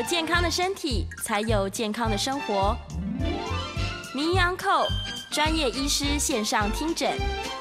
有健康的身体，才有健康的生活。名医安扣专业医师线上听诊，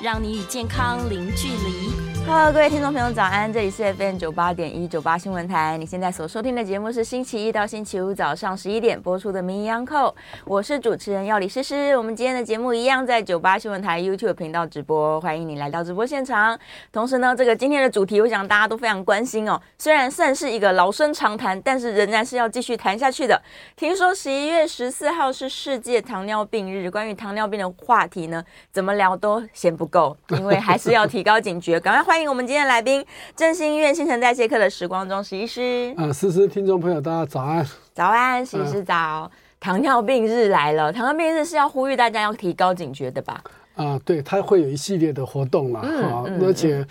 让你与健康零距离。哈喽各位听众朋友，早安！这里是 FM 九八点一九八新闻台。你现在所收听的节目是星期一到星期五早上十一点播出的《名医央叩》，我是主持人药李诗诗。我们今天的节目一样在九八新闻台 YouTube 频道直播，欢迎你来到直播现场。同时呢，这个今天的主题，我想大家都非常关心哦。虽然算是一个老生常谈，但是仍然是要继续谈下去的。听说十一月十四号是世界糖尿病日，关于糖尿病的话题呢，怎么聊都嫌不够，因为还是要提高警觉。赶快欢迎。我们今天的来宾，振兴医院新陈代谢科的时光中史医师。啊，思思，听众朋友，大家早安！早安，史医师早。啊、糖尿病日来了，糖尿病日是要呼吁大家要提高警觉的吧？啊，对，它会有一系列的活动了，嗯、啊，而且。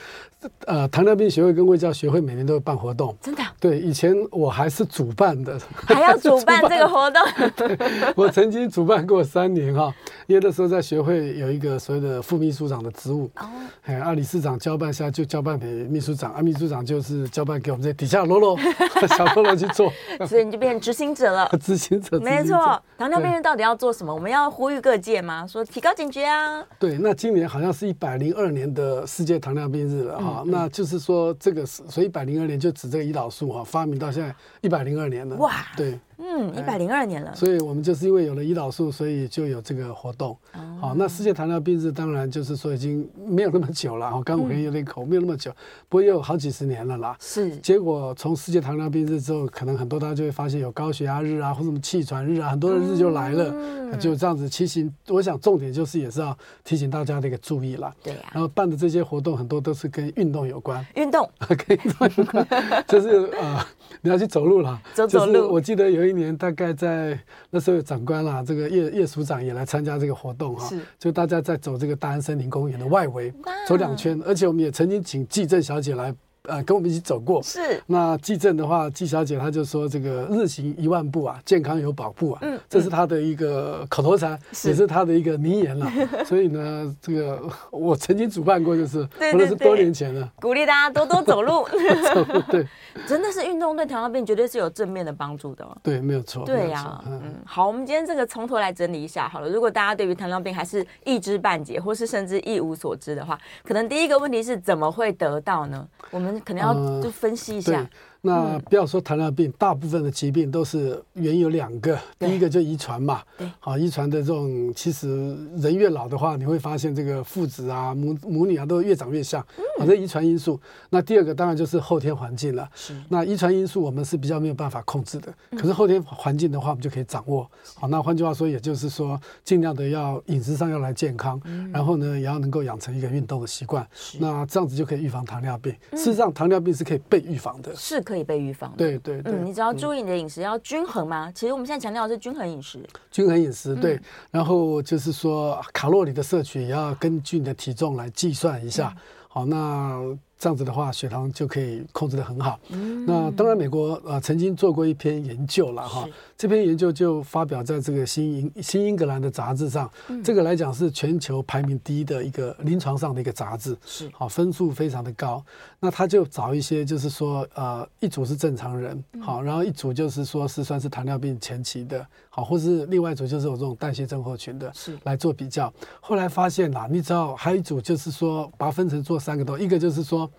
呃，糖尿病协会跟卫教学会每年都有办活动，真的？对，以前我还是主办的，还要主办 这个活动。对，我曾经主办过三年哈，因为那时候在学会有一个所谓的副秘书长的职务，哦，哎，啊，理事长交办下就交办给秘书长，啊，秘书长就是交办给我们这底下喽喽 小喽喽去做，所以你就变成执行者了。执行者，没错。糖尿病人到底要做什么？我们要呼吁各界吗？说提高警觉啊。对，那今年好像是一百零二年的世界糖尿病日了。啊，那就是说，这个是所以一百零二年就指这个胰岛素哈，发明到现在一百零二年了。哇，对。嗯，一百零二年了，所以我们就是因为有了胰岛素，所以就有这个活动。好、哦哦，那世界糖尿病日当然就是说已经没有那么久了。我刚回有点口，没有那么久，不过也有好几十年了啦。是。结果从世界糖尿病日之后，可能很多大家就会发现有高血压日啊，或者什么气喘日啊，很多的日就来了。嗯、就这样子其实，我想重点就是也是要提醒大家的一个注意了。对呀、啊。然后办的这些活动很多都是跟运动有关。运动。跟运动有关，就是呃，你要去走路了。走走路。就是、我记得有一年大概在。在那时候有长官啦，这个叶叶署长也来参加这个活动哈，就大家在走这个大安森林公园的外围，走两圈，而且我们也曾经请纪政小姐来。呃，跟我们一起走过。是。那季正的话，季小姐她就说：“这个日行一万步啊，健康有保步啊。”嗯。这是她的一个口头禅，也是她的一个名言了。所以呢，这个我曾经主办过，就是可能是多年前了。鼓励大家多多走路。走路。对。真的是运动对糖尿病绝对是有正面的帮助的。对，没有错。对呀。嗯。好，我们今天这个从头来整理一下好了。如果大家对于糖尿病还是一知半解，或是甚至一无所知的话，可能第一个问题是怎么会得到呢？我们。可能要就分析一下。那不要说糖尿病，大部分的疾病都是原因有两个，第一个就遗传嘛。对，好，遗传的这种，其实人越老的话，你会发现这个父子啊、母母女啊，都越长越像，好，这遗传因素。那第二个当然就是后天环境了。是。那遗传因素我们是比较没有办法控制的，可是后天环境的话，我们就可以掌握。好，那换句话说，也就是说，尽量的要饮食上要来健康，然后呢，也要能够养成一个运动的习惯。那这样子就可以预防糖尿病。事实上，糖尿病是可以被预防的。是。可以被预防的。对对对，嗯，你只要注意你的饮食要均衡嘛？其实我们现在强调的是均衡饮食。均衡饮食，对。然后就是说卡路里的摄取也要根据你的体重来计算一下。好，那。这样子的话，血糖就可以控制的很好。嗯、那当然，美国呃曾经做过一篇研究了哈，这篇研究就发表在这个新英新英格兰的杂志上。嗯、这个来讲是全球排名第一的一个临床上的一个杂志，是好分数非常的高。那他就找一些就是说呃一组是正常人，好，然后一组就是说是算是糖尿病前期的，好，或是另外一组就是有这种代谢症候群的，是来做比较。后来发现啦，你知道还有一组就是说把它分成做三个都，一个就是说。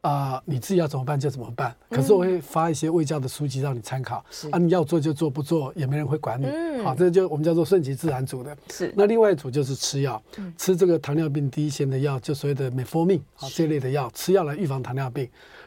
啊、呃，你自己要怎么办就怎么办。可是我会发一些卫教的书籍让你参考。是啊，你要做就做，不做也没人会管你。嗯，好，这就我们叫做顺其自然组的。是。那另外一组就是吃药，嗯、吃这个糖尿病第一线的药，就所谓的美福命啊这类的药，吃药来预防糖尿病。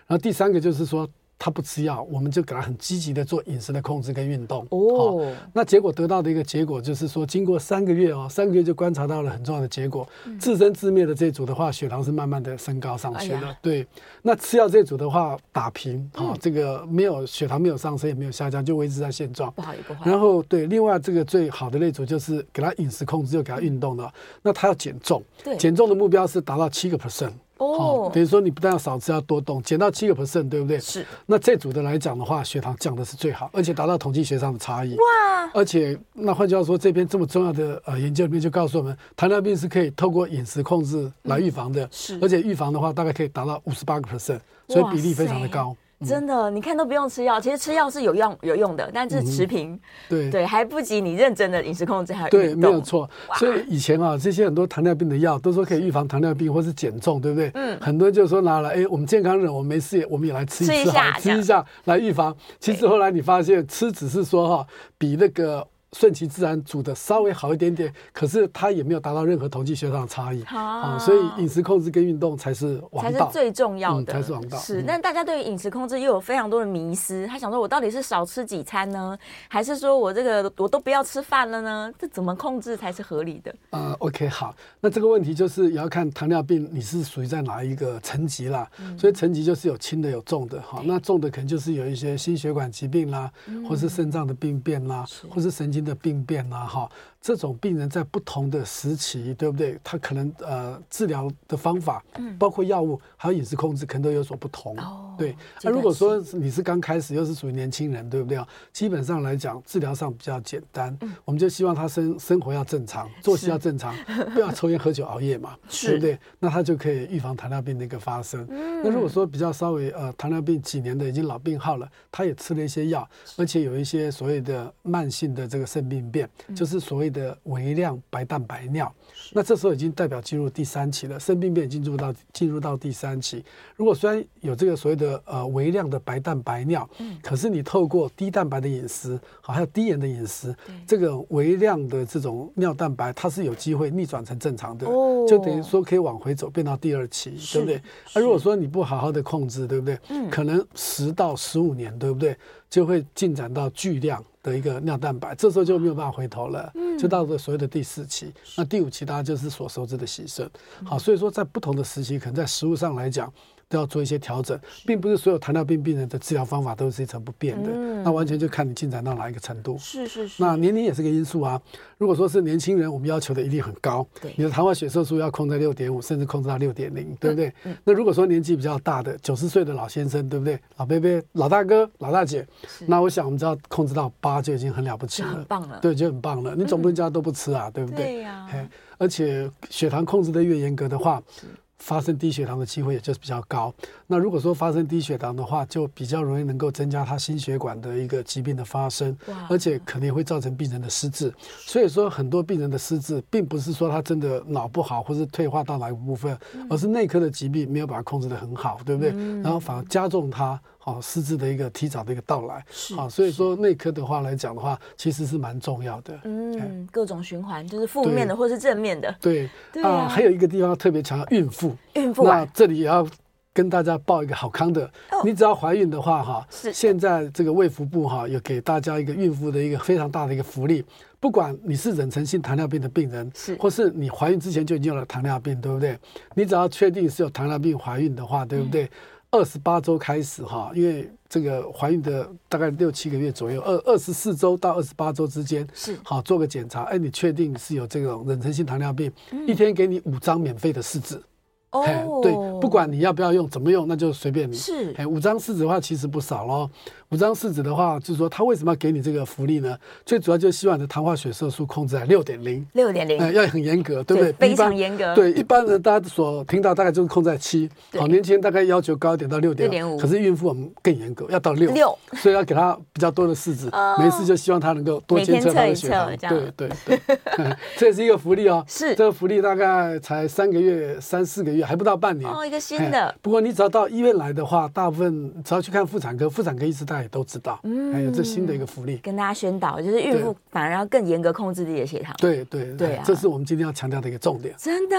然后第三个就是说。他不吃药，我们就给他很积极的做饮食的控制跟运动。哦，那结果得到的一个结果就是说，经过三个月哦，三个月就观察到了很重要的结果。嗯、自生自灭的这一组的话，血糖是慢慢的升高上去了。哎、对，那吃药这组的话打平，哈、嗯，这个没有血糖没有上升也没有下降，就维持在现状。不好也不好。然后对，另外这个最好的那组就是给他饮食控制又给他运动的，那他要减重，对，减重的目标是达到七个 percent。哦，等于说你不但要少吃，要多动，减到七个 percent，对不对？是。那这组的来讲的话，血糖降的是最好，而且达到统计学上的差异。哇！而且那换句话说，这篇这么重要的呃研究里面就告诉我们，糖尿病是可以透过饮食控制来预防的。嗯、是。而且预防的话，大概可以达到五十八个 percent，所以比例非常的高。真的，你看都不用吃药，其实吃药是有用有用的，但是持平，嗯、对对，还不及你认真的饮食控制还有对，没有错。所以以前啊，这些很多糖尿病的药都说可以预防糖尿病或是减重，对不对？嗯，很多人就说拿来，哎，我们健康人，我们没事，我们也来吃一吃好，吃一下来预防。其实后来你发现，吃只是说哈，比那个。顺其自然煮的稍微好一点点，可是它也没有达到任何统计学上的差异。啊、嗯，所以饮食控制跟运动才是王道，才是最重要的，嗯、才是王道。是，但大家对于饮食控制又有非常多的迷思，他想说我到底是少吃几餐呢，还是说我这个我都不要吃饭了呢？这怎么控制才是合理的？呃，OK，好，那这个问题就是也要看糖尿病你是属于在哪一个层级啦，嗯、所以层级就是有轻的有重的哈，那重的可能就是有一些心血管疾病啦，嗯、或是肾脏的病变啦，或是神经的病变呐，哈，这种病人在不同的时期，对不对？他可能呃治疗的方法，嗯，包括药物还有饮食控制，可能都有所不同。哦，对。那如果说你是刚开始，又是属于年轻人，对不对？基本上来讲，治疗上比较简单。嗯，我们就希望他生生活要正常，作息要正常，不要抽烟喝酒熬夜嘛，对不对？那他就可以预防糖尿病的一个发生。嗯，那如果说比较稍微呃糖尿病几年的已经老病号了，他也吃了一些药，而且有一些所谓的慢性的这个肾病。变就是所谓的微量白蛋白尿，那这时候已经代表进入第三期了，肾病变已经进入到进入到第三期。如果虽然有这个所谓的呃微量的白蛋白尿，嗯，可是你透过低蛋白的饮食，好还有低盐的饮食，这个微量的这种尿蛋白，它是有机会逆转成正常的，就等于说可以往回走，变到第二期，对不对？那如果说你不好好的控制，对不对？嗯，可能十到十五年，对不对？就会进展到巨量的一个尿蛋白，这时候就没有办法回头了，就到了所谓的第四期。那第五期大家就是所熟知的洗肾。好，所以说在不同的时期，可能在食物上来讲。都要做一些调整，并不是所有糖尿病病人的治疗方法都是一成不变的，嗯、那完全就看你进展到哪一个程度。是是是。那年龄也是个因素啊。如果说是年轻人，我们要求的一定很高，对，你的糖化血色素要控在六点五，甚至控制到六点零，对不对？嗯、那如果说年纪比较大的，九十岁的老先生，对不对？老伯伯、老大哥、老大姐，那我想我们只要控制到八就已经很了不起了，很棒了。对，就很棒了。你总不能叫他都不吃啊，嗯、对不对？对呀、啊。而且血糖控制的越严格的话。发生低血糖的机会也就是比较高。那如果说发生低血糖的话，就比较容易能够增加他心血管的一个疾病的发生，而且可能也会造成病人的失智。所以说，很多病人的失智，并不是说他真的脑不好或是退化到哪一个部分，而是内科的疾病没有把它控制的很好，对不对？然后反而加重他。好，失智的一个提早的一个到来，啊，所以说内科的话来讲的话，其实是蛮重要的。嗯，各种循环就是负面的或是正面的。对，啊，还有一个地方特别强调孕妇，孕妇，那这里也要跟大家报一个好康的，你只要怀孕的话，哈，是。现在这个卫福部哈有给大家一个孕妇的一个非常大的一个福利，不管你是妊娠性糖尿病的病人，是，或是你怀孕之前就已经有了糖尿病，对不对？你只要确定是有糖尿病怀孕的话，对不对？二十八周开始哈，因为这个怀孕的大概六七个月左右，二二十四周到二十八周之间是。好做个检查，哎，你确定是有这种妊娠性糖尿病，嗯、一天给你五张免费的试纸。哦，对，不管你要不要用，怎么用，那就随便你。是，哎，五张试纸的话其实不少喽。五张试纸的话，就是说他为什么要给你这个福利呢？最主要就是希望你的糖化血色素控制在六点零，六点零，要很严格，对不对？非常严格。对，一般人大家所听到大概就是控制在七，好，年轻人大概要求高一点到六点五，可是孕妇我们更严格，要到六六，所以要给他比较多的试纸，哦、没事就希望他能够多监测他的血糖，对对对，这也是一个福利哦。是这个福利大概才三个月、三四个月，还不到半年哦，一个新的。不过你只要到医院来的话，大部分只要去看妇产科，妇产科医师大家也都知道，嗯，还有这新的一个福利，跟大家宣导，就是孕妇反而要更严格控制自己的血糖。对对对，这是我们今天要强调的一个重点。真的，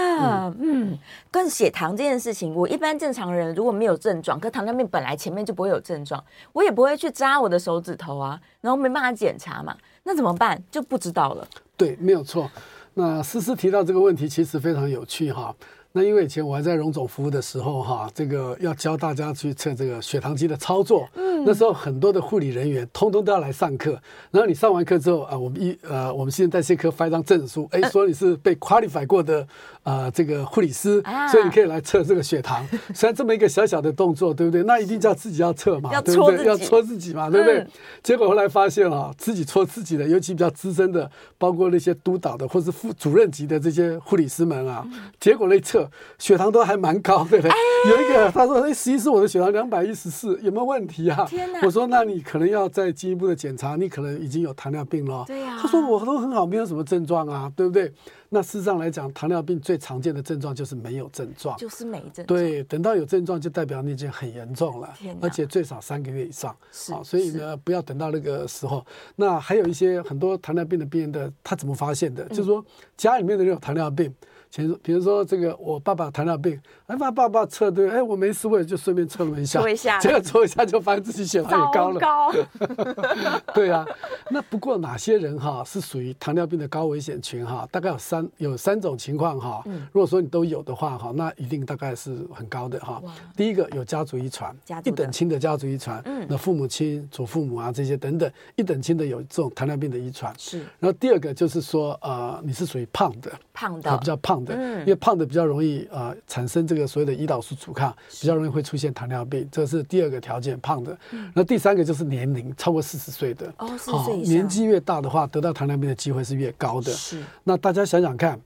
嗯，跟血糖这件事情，我一般正常人如果没有症状，可糖尿病本来前面就不会有症状，我也不会去扎我的手指头啊，然后没办法检查嘛，那怎么办？就不知道了。对，没有错。那思思提到这个问题，其实非常有趣哈。那因为以前我还在荣总服务的时候，哈，这个要教大家去测这个血糖机的操作。嗯，那时候很多的护理人员通通都要来上课。然后你上完课之后啊，我们一呃，我们新陈代谢科发一张证书，哎，说你是被 qualify 过的呃这个护理师，所以你可以来测这个血糖。虽然这么一个小小的动作，对不对？那一定叫自己要测嘛，对不对？要戳自己嘛，对不对？结果后来发现啊，自己戳自己的，尤其比较资深的，包括那些督导的或是副主任级的这些护理师们啊，结果一测。血糖都还蛮高，对不对？有一个他说：“哎，实际是我的血糖两百一十四，有没有问题啊？”！我说：“那你可能要再进一步的检查，你可能已经有糖尿病了。”对呀。他说：“我都很好，没有什么症状啊，对不对？”那事实上来讲，糖尿病最常见的症状就是没有症状，就是没症状。对，等到有症状就代表你已经很严重了，而且最少三个月以上。是，所以呢，不要等到那个时候。那还有一些很多糖尿病的病人的，他怎么发现的？就是说家里面的人有糖尿病。比如，比如说这个，我爸爸糖尿病，哎，把爸爸测对，哎，我没事，我也就顺便测了一下，结果测一下就发现自己血糖也高了。高 对啊，那不过哪些人哈是属于糖尿病的高危险群哈？大概有三有三种情况哈。如果说你都有的话哈，那一定大概是很高的哈。第一个有家族遗传，一等亲的家族遗传，那父母亲、祖父母啊这些等等，一等亲的有这种糖尿病的遗传。是。然后第二个就是说，呃，你是属于胖的，胖的，比较胖。嗯，因为胖的比较容易呃产生这个所谓的胰岛素阻抗，比较容易会出现糖尿病，这是第二个条件，胖的。那第三个就是年龄超过四十岁的哦，四十岁以上，年纪越大的话，得到糖尿病的机会是越高的。是，那大家想想看。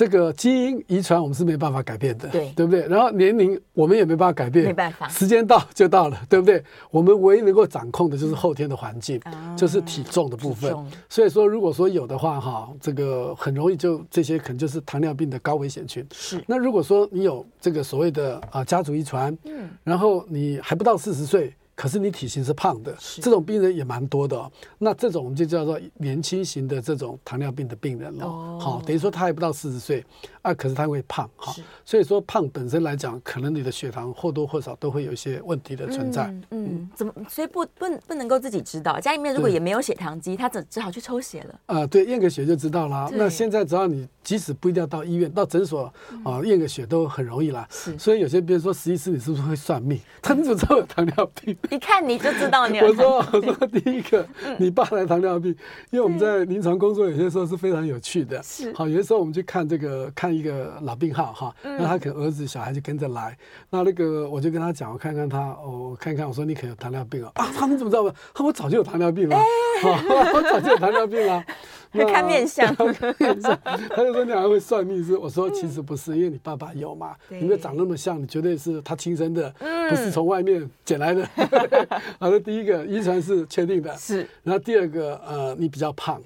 这个基因遗传我们是没办法改变的，对，对不对？然后年龄我们也没办法改变，没办法，时间到就到了，对不对？我们唯一能够掌控的就是后天的环境，嗯、就是体重的部分。所以说，如果说有的话，哈，这个很容易就这些可能就是糖尿病的高危险群。是。那如果说你有这个所谓的啊家族遗传，嗯，然后你还不到四十岁。可是你体型是胖的，这种病人也蛮多的哦。那这种我们就叫做年轻型的这种糖尿病的病人了。哦好，等于说他还不到四十岁啊，可是他会胖。哈，所以说胖本身来讲，可能你的血糖或多或少都会有一些问题的存在。嗯，怎么？所以不不不能够自己知道。家里面如果也没有血糖机，他只只好去抽血了。啊，对，验个血就知道啦。那现在只要你即使不一定要到医院，到诊所啊验个血都很容易啦。是。所以有些比如说，实习师你是不是会算命？他怎么知道有糖尿病？一看你就知道你。我说我说第一个，你爸来糖尿病，因为我们在临床工作有些时候是非常有趣的。是。好，有些时候我们去看这个看一个老病号哈，那他可能儿子小孩就跟着来，那那个我就跟他讲，我看看他，我看看我说你可能有糖尿病啊啊，他们怎么知道吗？他我早就有糖尿病了，我 早就有糖尿病了。会看面相，面相，他就说你还会算命是，我说其实不是，因为你爸爸有嘛，你们长那么像，你绝对是他亲生的，不是从外面捡来的。好的，第一个遗传是确定的，是。然后第二个，呃，你比较胖，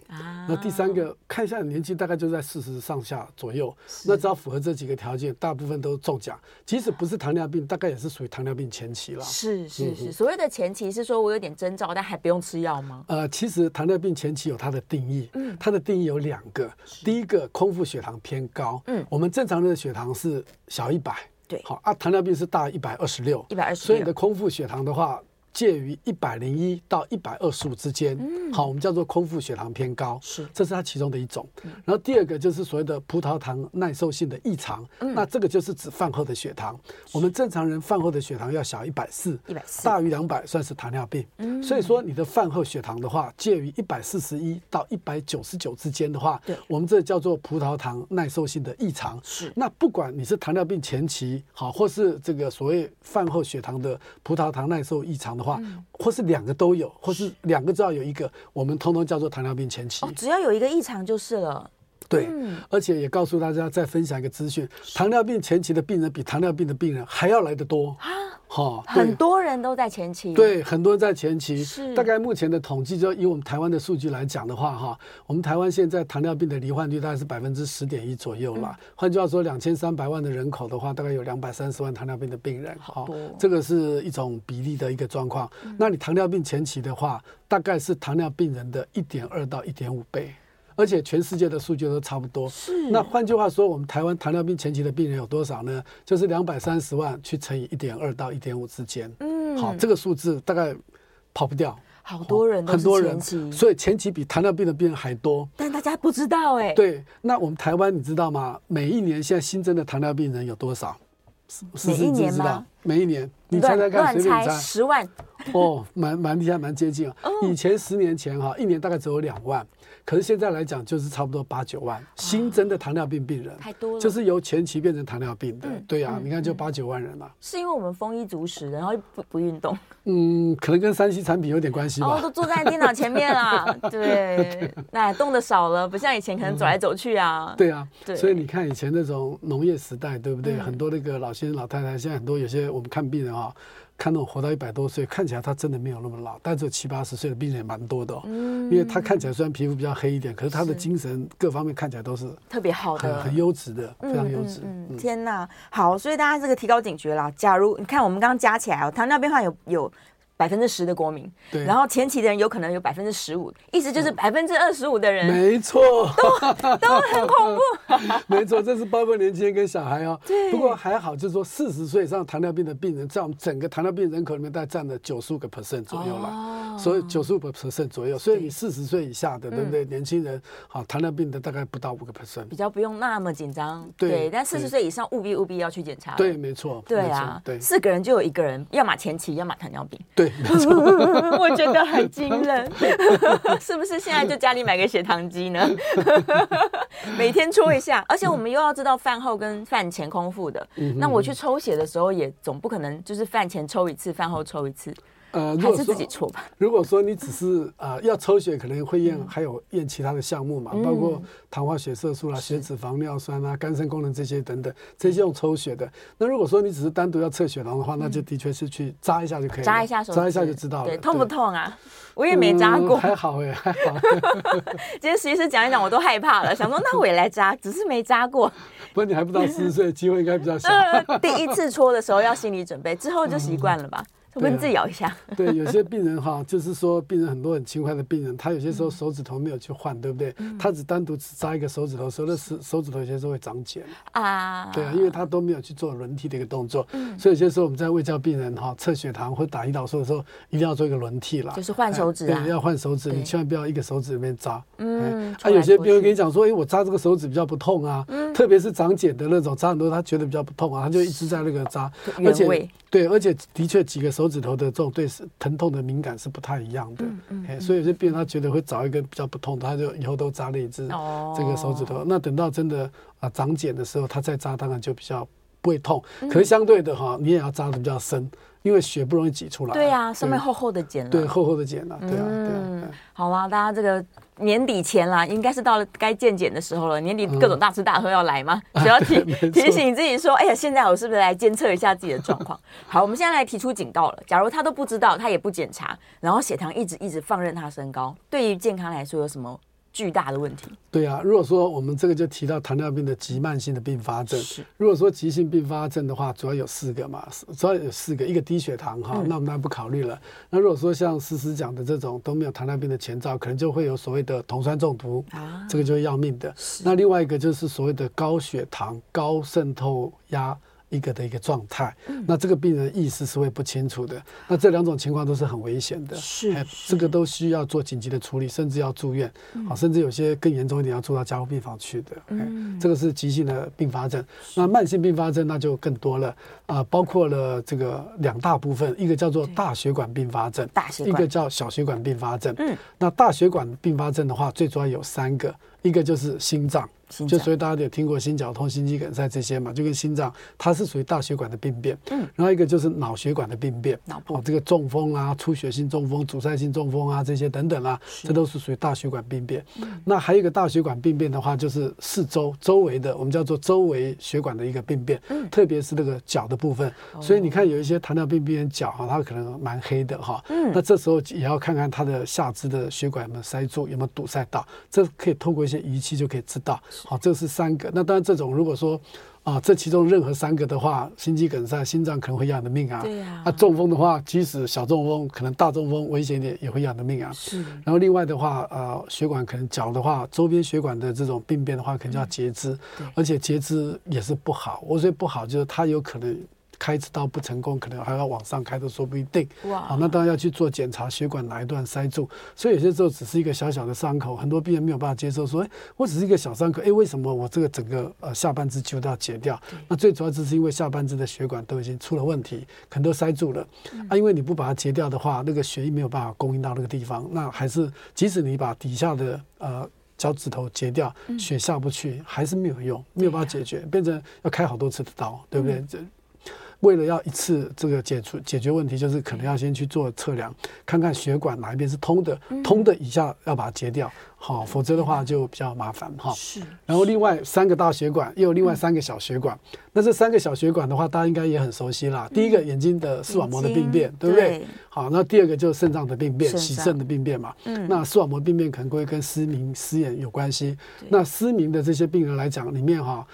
那第三个，看一下你年纪大概就在四十上下左右，那只要符合这几个条件，大部分都中奖。即使不是糖尿病，大概也是属于糖尿病前期了。是是是，所谓的前期是说我有点征兆，但还不用吃药吗？呃，其实糖尿病前期有它的定义，嗯。它的定义有两个，第一个空腹血糖偏高，嗯，我们正常人的血糖是小一百，对，好啊，糖尿病是大一百二十六，一百二十六，所以你的空腹血糖的话。介于一百零一到一百二十五之间，嗯，好，我们叫做空腹血糖偏高，是，这是它其中的一种。然后第二个就是所谓的葡萄糖耐受性的异常，嗯，那这个就是指饭后的血糖。我们正常人饭后的血糖要小一百四，一百四，大于两百算是糖尿病。嗯，所以说你的饭后血糖的话，介于一百四十一到一百九十九之间的话，对，我们这叫做葡萄糖耐受性的异常。是，那不管你是糖尿病前期好，或是这个所谓饭后血糖的葡萄糖耐受异常的。话，或是两个都有，或是两个只要有一个，我们通通叫做糖尿病前期。哦，只要有一个异常就是了。对，而且也告诉大家，再分享一个资讯：糖尿病前期的病人比糖尿病的病人还要来得多啊！好，很多人都在前期。对，很多人在前期。是，大概目前的统计，就以我们台湾的数据来讲的话，哈，我们台湾现在糖尿病的罹患率大概是百分之十点一左右了。换句话说，两千三百万的人口的话，大概有两百三十万糖尿病的病人。好，这个是一种比例的一个状况。那你糖尿病前期的话，大概是糖尿病人的一点二到一点五倍。而且全世界的数据都差不多。是。那换句话说，我们台湾糖尿病前期的病人有多少呢？就是两百三十万去乘以一点二到一点五之间。嗯。好，这个数字大概跑不掉。好多人。很多人。所以前期比糖尿病的病人还多。但大家不知道哎。对。那我们台湾你知道吗？每一年现在新增的糖尿病人有多少？每一年吗？每一年。你猜猜看，随便猜。十万。哦，蛮蛮厉害，蛮接近啊。以前十年前哈，一年大概只有两万。可是现在来讲，就是差不多八九万新增的糖尿病病人，太多了，就是由前期变成糖尿病的，对呀，你看就八九万人了。是因为我们丰衣足食，然后不不运动？嗯，可能跟 3C 产品有点关系吧。哦，都坐在电脑前面啊，对，那动的少了，不像以前可能走来走去啊。对啊，所以你看以前那种农业时代，对不对？很多那个老先生老太太，现在很多有些我们看病人啊。看那种活到一百多岁，看起来他真的没有那么老，但只有七八十岁的病人也蛮多的哦。嗯，因为他看起来虽然皮肤比较黑一点，可是他的精神各方面看起来都是特别好的，很优质的，非常优质。嗯，天哪，好，所以大家这个提高警觉啦。假如你看我们刚刚加起来哦，糖尿病患有有。百分之十的国民，对，然后前期的人有可能有百分之十五，意思就是百分之二十五的人，没错，都 都很恐怖，没错，这是包括年轻人跟小孩哦。对，不过还好，就是说四十岁以上糖尿病的病人，在我们整个糖尿病人口里面，大概占了九十五个 percent 左右了。哦，所以九十五个 percent 左右，所以你四十岁以下的，对不对？年轻人，好，糖尿病的大概不到五个 percent，比较不用那么紧张。对，但四十岁以上务必务必要去检查。对，没错。对啊，对，四个人就有一个人，要么前期，要么糖尿病。对。我觉得很惊人，是不是？现在就家里买个血糖机呢？每天抽一下，而且我们又要知道饭后跟饭前空腹的。那我去抽血的时候，也总不可能就是饭前抽一次，饭后抽一次。呃，还是自己抽吧。如果说你只是啊、呃、要抽血，可能会验，还有验其他的项目嘛，嗯、包括糖化血色素啦、血脂肪、尿酸啊、肝肾功能这些等等，这些用抽血的。那如果说你只是单独要测血糖的话，那就的确是去扎一下就可以了，扎一下手，扎一下就知道了。对，痛不痛啊？我也没扎过，嗯、还好哎，还好。今天实习师讲一讲，我都害怕了，想说那我也来扎，只是没扎过。不过你还不到四十岁，机会应该比较小。第一次戳的时候要心理准备，之后就习惯了吧。嗯我们自己咬一下。对，有些病人哈，就是说病人很多很轻快的病人，他有些时候手指头没有去换，对不对？他只单独只扎一个手指头，所以那手手指头有些时候会长茧啊。对啊，因为他都没有去做轮替的一个动作，所以有些时候我们在卫教病人哈测血糖或打胰岛素的时候，一定要做一个轮替了，就是换手指。对，要换手指，你千万不要一个手指里面扎。嗯。啊，有些病人跟你讲说，哎，我扎这个手指比较不痛啊，特别是长茧的那种，扎很多他觉得比较不痛啊，他就一直在那个扎，而且对，而且的确几个手指头的这种对。疼痛的敏感是不太一样的，嗯嗯、所以有些病人他觉得会找一个比较不痛的，他就以后都扎了一只这个手指头。哦、那等到真的啊长茧的时候，他再扎当然就比较不会痛。嗯、可是相对的哈，你也要扎的比较深。因为血不容易挤出来，对呀，上面厚厚的茧了，对，厚厚的茧了，对啊，对啊。好啦，大家这个年底前啦，应该是到了该健检的时候了。年底各种大吃大喝要来吗？只要提提醒自己说，哎呀，现在我是不是来监测一下自己的状况？好，我们现在来提出警告了。假如他都不知道，他也不检查，然后血糖一直一直放任他升高，对于健康来说有什么？巨大的问题。对啊，如果说我们这个就提到糖尿病的急慢性的并发症，是。如果说急性并发症的话，主要有四个嘛，主要有四个，一个低血糖哈，嗯、那我们当然不考虑了。那如果说像思思讲的这种都没有糖尿病的前兆，可能就会有所谓的酮酸中毒啊，这个就会要命的。那另外一个就是所谓的高血糖、高渗透压。一个的一个状态，那这个病人意识是会不清楚的，那这两种情况都是很危险的，是，这个都需要做紧急的处理，甚至要住院，啊，甚至有些更严重一点要住到加护病房去的，嗯，这个是急性的并发症，那慢性并发症那就更多了，啊，包括了这个两大部分，一个叫做大血管并发症，大血管，一个叫小血管并发症，嗯，那大血管并发症的话，最主要有三个。一个就是心脏。就所以大家有听过心绞痛、心肌梗塞这些嘛，就跟心脏，它是属于大血管的病变。嗯，然后一个就是脑血管的病变，脑部、哦、这个中风啊、出血性中风、阻塞性中风啊这些等等啊，这都是属于大血管病变。嗯，那还有一个大血管病变的话，就是四周周围的，我们叫做周围血管的一个病变。嗯，特别是那个脚的部分。哦、所以你看有一些糖尿病病人脚哈，他可能蛮黑的哈。嗯，那这时候也要看看他的下肢的血管有没有塞住，有没有堵塞到，这可以透过一些仪器就可以知道。好，这是三个。那当然，这种如果说啊，这其中任何三个的话，心肌梗塞、心脏可能会要你的命啊。对呀。啊，中风的话，即使小中风，可能大中风危险一点也会要你的命啊。是。然后另外的话，呃，血管可能脚的话，周边血管的这种病变的话，可能就要截肢，嗯、而且截肢也是不好。我说不好，就是它有可能。开一次刀不成功，可能还要往上开都说不一定。哇！好，那当然要去做检查，血管哪一段塞住。所以有些时候只是一个小小的伤口，很多病人没有办法接受，说：“哎，我只是一个小伤口，哎，为什么我这个整个呃下半肢就都要截掉？”那最主要就是因为下半肢的血管都已经出了问题，可能都塞住了。啊，因为你不把它截掉的话，那个血液没有办法供应到那个地方，那还是即使你把底下的呃脚趾头截掉，血下不去，还是没有用，没有办法解决，变成要开好多次的刀，对不对？这。为了要一次这个解除解决问题，就是可能要先去做测量，看看血管哪一边是通的，通的以下要把它截掉，好，否则的话就比较麻烦哈。是。然后另外三个大血管又有另外三个小血管，那这三个小血管的话，大家应该也很熟悉啦。第一个眼睛的视网膜的病变，对不对？好，那第二个就是肾脏的病变，洗肾的病变嘛。嗯。那视网膜病变可能会跟失明、失眼有关系。那失明的这些病人来讲，里面哈，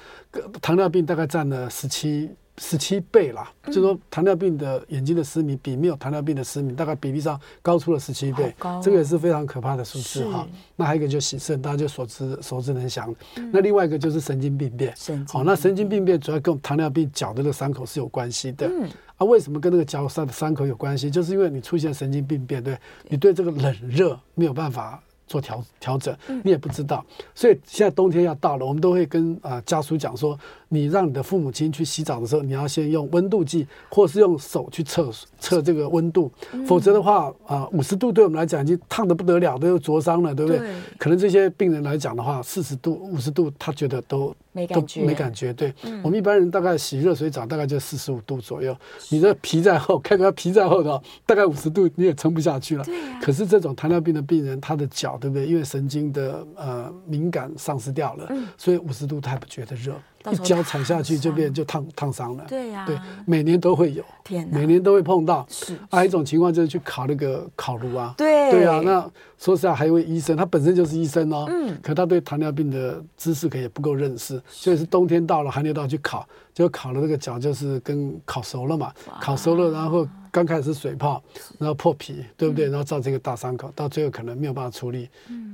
糖尿病大概占了十七。十七倍啦，嗯、就说糖尿病的眼睛的失明比没有糖尿病的失明大概比例上高出了十七倍，哦、这个也是非常可怕的数字哈。那还有一个就洗肾，大家就所知所知能详。嗯、那另外一个就是神经病变，好、哦，那神经病变主要跟糖尿病脚的那个伤口是有关系的。嗯、啊，为什么跟那个脚上的伤口有关系？就是因为你出现神经病变，对，你对这个冷热没有办法。做调调整，你也不知道，所以现在冬天要到了，我们都会跟啊、呃、家属讲说，你让你的父母亲去洗澡的时候，你要先用温度计，或是用手去测测这个温度，否则的话啊五十度对我们来讲已经烫得不得了，都有灼伤了，对不对？对可能这些病人来讲的话，四十度、五十度，他觉得都。没感觉，没感觉。对、嗯、我们一般人大概洗热水澡，大概就四十五度左右。你的皮在厚，看看皮在厚的，大概五十度你也撑不下去了。对啊、可是这种糖尿病的病人，他的脚对不对？因为神经的呃敏感丧失掉了，嗯、所以五十度他也不觉得热。一脚踩下去就变就烫烫伤了。对呀，对，每年都会有，天，每年都会碰到。是，还有一种情况就是去烤那个烤炉啊。对，对啊。那说实在，还有一位医生，他本身就是医生哦。嗯。可他对糖尿病的知识可也不够认识，所以是冬天到了，寒流到去烤，就烤了那个脚，就是跟烤熟了嘛。烤熟了，然后。刚开始是水泡，然后破皮，对不对？然后造成一个大伤口，到最后可能没有办法处理，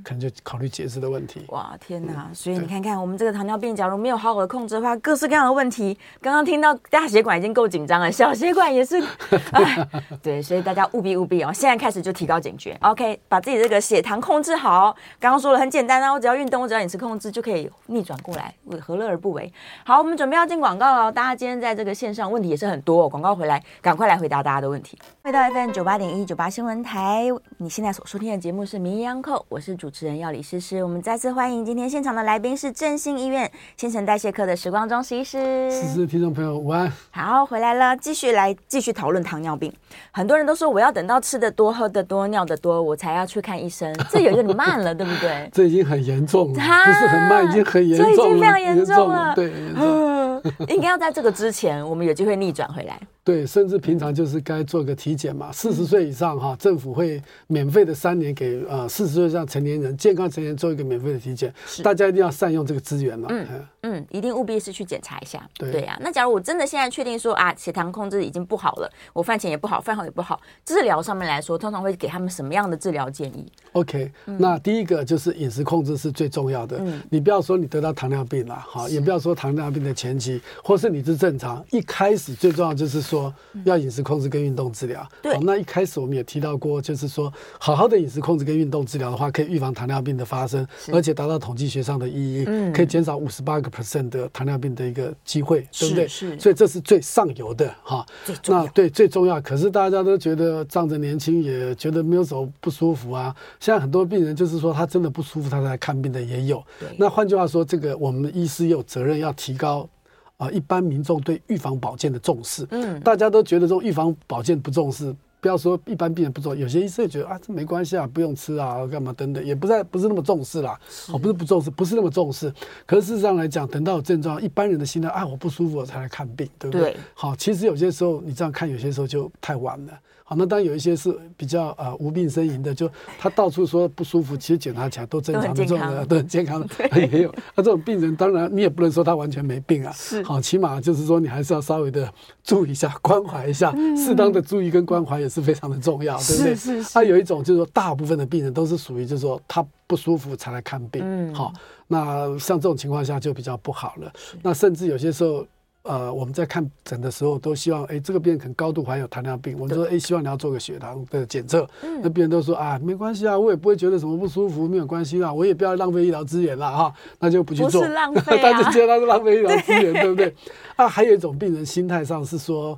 可能就考虑截肢的问题。哇，天哪！所以你看看我们这个糖尿病，假如没有好好的控制的话，各式各样的问题。刚刚听到大血管已经够紧张了，小血管也是，哎，对，所以大家务必务必哦，现在开始就提高警觉。OK，把自己这个血糖控制好。刚刚说了很简单啊，我只要运动，我只要饮食控制，就可以逆转过来，何乐而不为？好，我们准备要进广告了。大家今天在这个线上问题也是很多哦，广告回来赶快来回答大家的问题。回到 FM 九八点一九八新闻台，你现在所收听的节目是《名医央叩》，我是主持人药理诗诗。我们再次欢迎今天现场的来宾是振兴医院新陈代谢科的时光中医师。诗诗，听众朋友午安。好，回来了，继续来继续讨论糖尿病。很多人都说我要等到吃的多、喝的多、尿的多，我才要去看医生，这有点慢了，对不对？这已经很严重了，啊、不是很慢，已经很严重了，这已经非常严重了，对，严重。应该要在这个之前，我们有机会逆转回来。对，甚至平常就是该做个体检嘛。四十岁以上哈，政府会免费的三年给呃四十岁以上成年人健康成年人做一个免费的体检，大家一定要善用这个资源了。嗯嗯，一定务必是去检查一下。对对呀，那假如我真的现在确定说啊，血糖控制已经不好了，我饭前也不好，饭后也不好，治疗上面来说，通常会给他们什么样的治疗建议？OK，那第一个就是饮食控制是最重要的。嗯，你不要说你得到糖尿病了，哈，也不要说糖尿病的前期，或是你是正常，一开始最重要就是说。说要饮食控制跟运动治疗。对、哦，那一开始我们也提到过，就是说好好的饮食控制跟运动治疗的话，可以预防糖尿病的发生，而且达到统计学上的意义，嗯、可以减少五十八个 percent 的糖尿病的一个机会，对不对？是，所以这是最上游的哈。那对最重要，可是大家都觉得仗着年轻，也觉得没有什么不舒服啊。现在很多病人就是说他真的不舒服，他才来看病的也有。那换句话说，这个我们医师有责任要提高啊，一般民众对预防保健的重视。嗯，大家都觉得这种预防保健不重视。不要说一般病人不重视，有些医生也觉得啊，这没关系啊，不用吃啊，干嘛等等，也不在不是那么重视啦。哦，不是不重视，不是那么重视。可是事实上来讲，等到有症状，一般人的心态啊，我不舒服我才来看病，对不对？对。好，其实有些时候你这样看，有些时候就太晚了。好，那当然有一些是比较呃无病呻吟的，就他到处说不舒服，其实检查起来都正常的，这种的都很健康的，也有。那这种病人，当然你也不能说他完全没病啊。是。好，起码就是说你还是要稍微的注意一下，关怀一下，适当的注意跟关怀也是非常的重要，对不对？是是是。他有一种就是说，大部分的病人都是属于就是说他不舒服才来看病。嗯。好，那像这种情况下就比较不好了。那甚至有些时候。呃，我们在看诊的时候都希望，哎，这个病人可能高度怀有糖尿病，我们说，哎，希望你要做个血糖的检测。嗯、那病人都说啊，没关系啊，我也不会觉得什么不舒服，没有关系啊，我也不要浪费医疗资源了哈，那就不去做。不是浪费、啊，但是觉得他是浪费医疗资源，对，对不对？啊，还有一种病人心态上是说，